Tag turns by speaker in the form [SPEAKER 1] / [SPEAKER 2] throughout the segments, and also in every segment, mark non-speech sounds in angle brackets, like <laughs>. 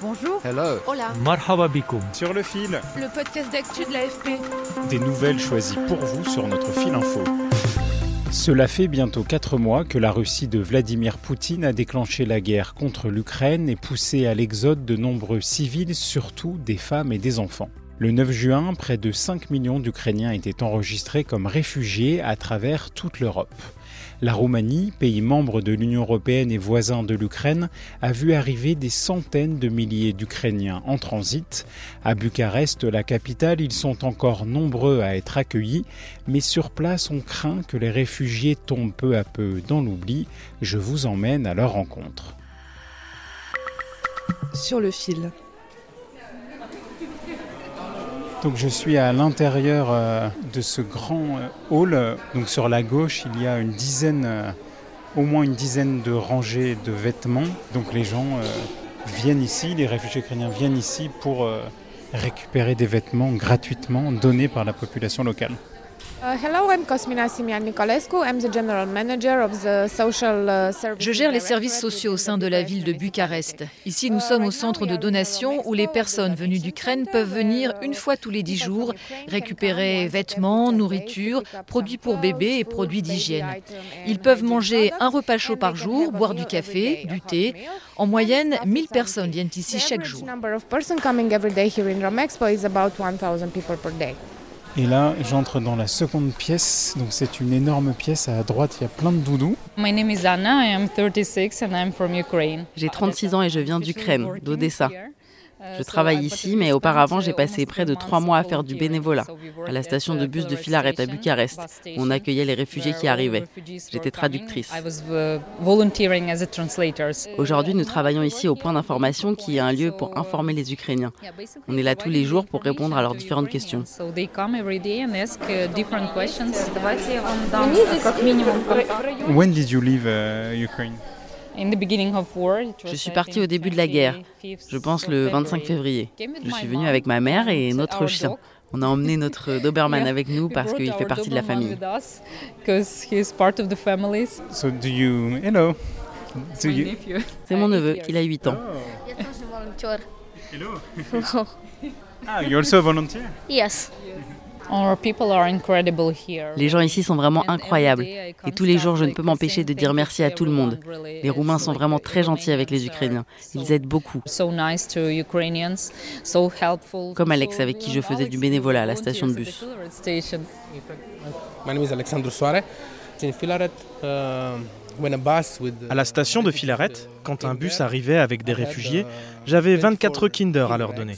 [SPEAKER 1] Bonjour.
[SPEAKER 2] Hello.
[SPEAKER 1] Hola.
[SPEAKER 3] Marhaba bikoum.
[SPEAKER 4] Sur le fil,
[SPEAKER 1] Le podcast d'actu de l'AFP.
[SPEAKER 4] des nouvelles choisies pour vous sur notre fil info.
[SPEAKER 5] Cela fait bientôt quatre mois que la Russie de Vladimir Poutine a déclenché la guerre contre l'Ukraine et poussé à l'exode de nombreux civils, surtout des femmes et des enfants. Le 9 juin, près de 5 millions d'Ukrainiens étaient enregistrés comme réfugiés à travers toute l'Europe. La Roumanie, pays membre de l'Union européenne et voisin de l'Ukraine, a vu arriver des centaines de milliers d'Ukrainiens en transit. À Bucarest, la capitale, ils sont encore nombreux à être accueillis, mais sur place, on craint que les réfugiés tombent peu à peu dans l'oubli. Je vous emmène à leur rencontre.
[SPEAKER 1] Sur le fil.
[SPEAKER 5] Donc je suis à l'intérieur euh, de ce grand euh, hall. Donc sur la gauche, il y a une dizaine, euh, au moins une dizaine de rangées de vêtements. Donc les gens viennent ici, les réfugiés ukrainiens viennent ici pour récupérer des vêtements gratuitement donnés par la population locale.
[SPEAKER 6] Hello, I'm Cosmina Simian Nicolescu. I'm the general manager of the social services
[SPEAKER 7] Je gère les services sociaux au sein de la ville de Bucarest. Ici, nous sommes au centre de donation où les personnes venues d'Ukraine peuvent venir une fois tous les dix jours récupérer vêtements, nourriture, produits pour bébés et produits d'hygiène. Ils peuvent manger un repas chaud par jour, boire du café, du thé. En moyenne, 1000 personnes viennent ici chaque jour.
[SPEAKER 6] The number of person coming every day here in Romexpo is about 1000 people per day.
[SPEAKER 5] Et là, j'entre dans la seconde pièce. Donc c'est une énorme pièce. À droite, il y a plein de doudous.
[SPEAKER 8] My name is Anna. I am 36 and I'm from Ukraine.
[SPEAKER 9] J'ai 36 ans et je viens d'Ukraine, d'Odessa. Je travaille ici, mais auparavant, j'ai passé près de trois mois à faire du bénévolat à la station de bus de Filaret à Bucarest, où on accueillait les réfugiés qui arrivaient. J'étais traductrice.
[SPEAKER 8] I was uh, volunteering as a translator.
[SPEAKER 9] Aujourd'hui, nous travaillons ici au point d'information qui est un lieu pour informer les Ukrainiens. On est là tous les jours pour répondre à leurs différentes questions.
[SPEAKER 8] So they come every day and ask uh, different questions.
[SPEAKER 5] When did you leave uh, Ukraine?
[SPEAKER 8] In the beginning of war, it was,
[SPEAKER 9] Je suis
[SPEAKER 8] I
[SPEAKER 9] partie
[SPEAKER 8] think,
[SPEAKER 9] au début de la guerre,
[SPEAKER 8] 25th
[SPEAKER 9] je pense le 25 février. Je suis venue avec ma mère et notre chien. On a emmené notre <laughs> Doberman avec nous parce qu'il fait partie de la famille. C'est mon neveu, il a 8 ans.
[SPEAKER 5] Hello. <laughs> ah, you also volunteer?
[SPEAKER 6] Yes.
[SPEAKER 8] Our people are incredible here.
[SPEAKER 9] Les gens ici sont vraiment incroyables. Et tous les jours, je ne peux m'empêcher de dire merci à tout le monde. Les Roumains sont vraiment très gentils avec les Ukrainiens. Ils aident beaucoup.
[SPEAKER 8] so nice to Ukrainians, so helpful.
[SPEAKER 9] Comme Alex, avec qui je faisais du bénévolat à la station de bus.
[SPEAKER 8] Filaret station.
[SPEAKER 2] My name is Alexandru Soare. In Filaret, uh, when a bus with
[SPEAKER 10] À la station de Filaret, quand un bus arrivait avec des réfugiés, j'avais 24 Kinder à leur donner.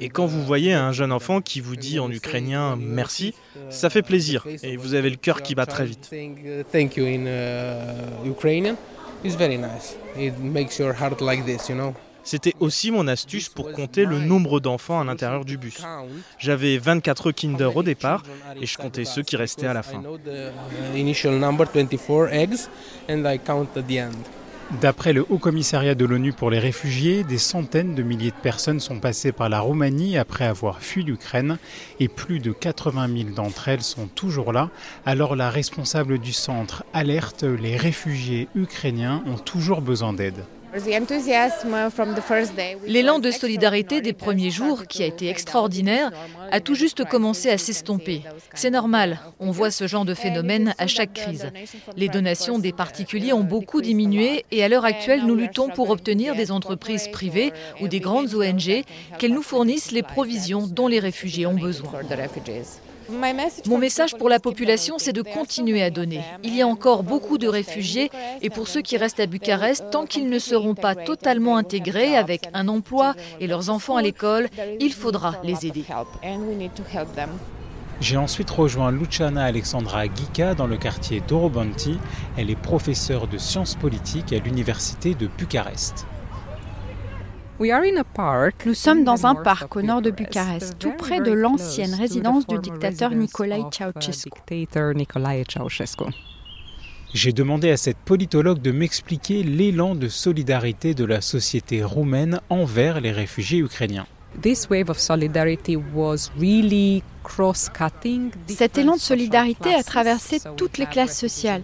[SPEAKER 10] Et quand vous voyez un jeune enfant qui vous dit en ukrainien merci, ça fait plaisir et vous avez le cœur qui bat très vite.
[SPEAKER 2] Uh.
[SPEAKER 10] C'était aussi mon astuce pour compter le nombre d'enfants à l'intérieur du bus. J'avais 24 Kinder au départ et je comptais ceux qui restaient à la fin.
[SPEAKER 2] I know the initial number 24 eggs and I count at the end.
[SPEAKER 5] D'après le Haut Commissariat de l'ONU pour les réfugiés, des centaines de milliers de personnes sont passées par la Roumanie après avoir fui l'Ukraine et plus de 80 000 d'entre elles sont toujours là. Alors la responsable du centre alerte, les réfugiés ukrainiens ont toujours besoin d'aide.
[SPEAKER 7] L'élan de solidarité des premiers jours, qui a été extraordinaire, a tout juste commencé à s'estomper. C'est normal, on voit ce genre de phénomène à chaque crise. Les donations des particuliers ont beaucoup diminué et à l'heure actuelle, nous luttons pour obtenir des entreprises privées ou des grandes ONG qu'elles nous fournissent les provisions dont les réfugiés ont besoin. Mon message pour la population, c'est de continuer à donner. Il y a encore beaucoup de réfugiés et pour ceux qui restent à Bucarest, tant qu'ils ne seront pas totalement intégrés avec un emploi et leurs enfants à l'école, il faudra les aider.
[SPEAKER 5] J'ai ensuite rejoint Luciana Alexandra Gica dans le quartier d'Orobanti. Elle est professeure de sciences politiques à l'université de Bucarest.
[SPEAKER 1] Nous sommes dans un parc au nord de Bucarest, tout près de l'ancienne résidence du dictateur Nicolae Ceausescu.
[SPEAKER 5] J'ai demandé à cette politologue de m'expliquer l'élan de solidarité de la société roumaine envers les réfugiés ukrainiens.
[SPEAKER 1] Cet élan de solidarité a traversé toutes les classes sociales.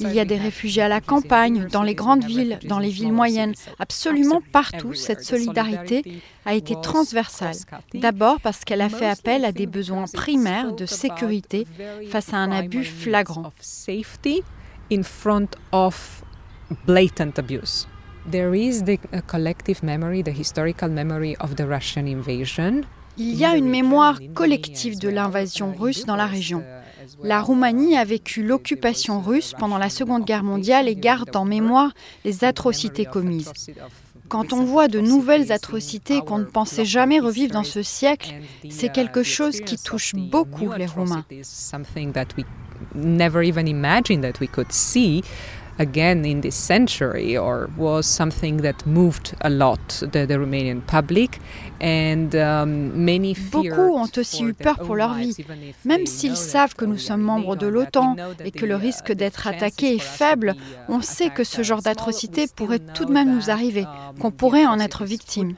[SPEAKER 1] Il y a des réfugiés à la campagne, dans les grandes villes, dans les villes moyennes. Absolument partout, cette solidarité a été transversale. D'abord parce qu'elle a fait appel à des besoins primaires de sécurité face à un abus flagrant. Il y a une mémoire collective de l'invasion russe dans la région. La Roumanie a vécu l'occupation russe pendant la Seconde Guerre mondiale et garde en mémoire les atrocités commises. Quand on voit de nouvelles atrocités qu'on ne pensait jamais revivre dans ce siècle, c'est quelque chose qui touche beaucoup les Roumains.
[SPEAKER 3] Again in this century or was something that moved a lot the, the Romanian public and um, many
[SPEAKER 1] Beaucoup ont aussi eu peur pour leur vie, même s'ils savent que nous sommes membres de l'OTAN et que le risque d'être attaqué est faible. On sait que ce genre d'atrocité pourrait tout de même nous arriver, qu'on pourrait en être victime.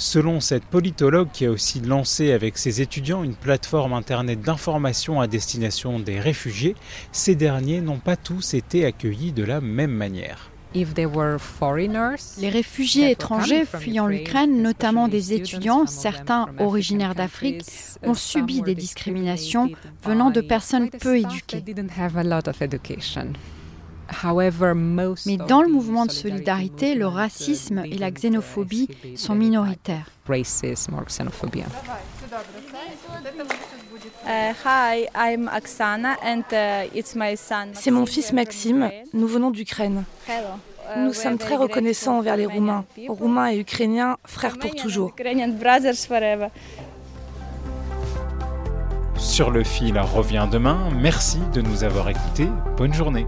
[SPEAKER 5] Selon cette politologue qui a aussi lancé avec ses étudiants une plateforme Internet d'information à destination des réfugiés, ces derniers n'ont pas tous été accueillis de la même manière.
[SPEAKER 1] Les réfugiés étrangers fuyant l'Ukraine, notamment des étudiants, certains originaires d'Afrique, ont subi des discriminations venant de personnes peu éduquées. Mais dans le mouvement de solidarité, le racisme et la xénophobie sont minoritaires.
[SPEAKER 11] C'est mon fils Maxime, nous venons d'Ukraine. Nous sommes très reconnaissants envers les Roumains. Roumains et Ukrainiens, frères pour toujours.
[SPEAKER 5] Sur le fil revient demain. Merci de nous avoir écoutés. Bonne journée.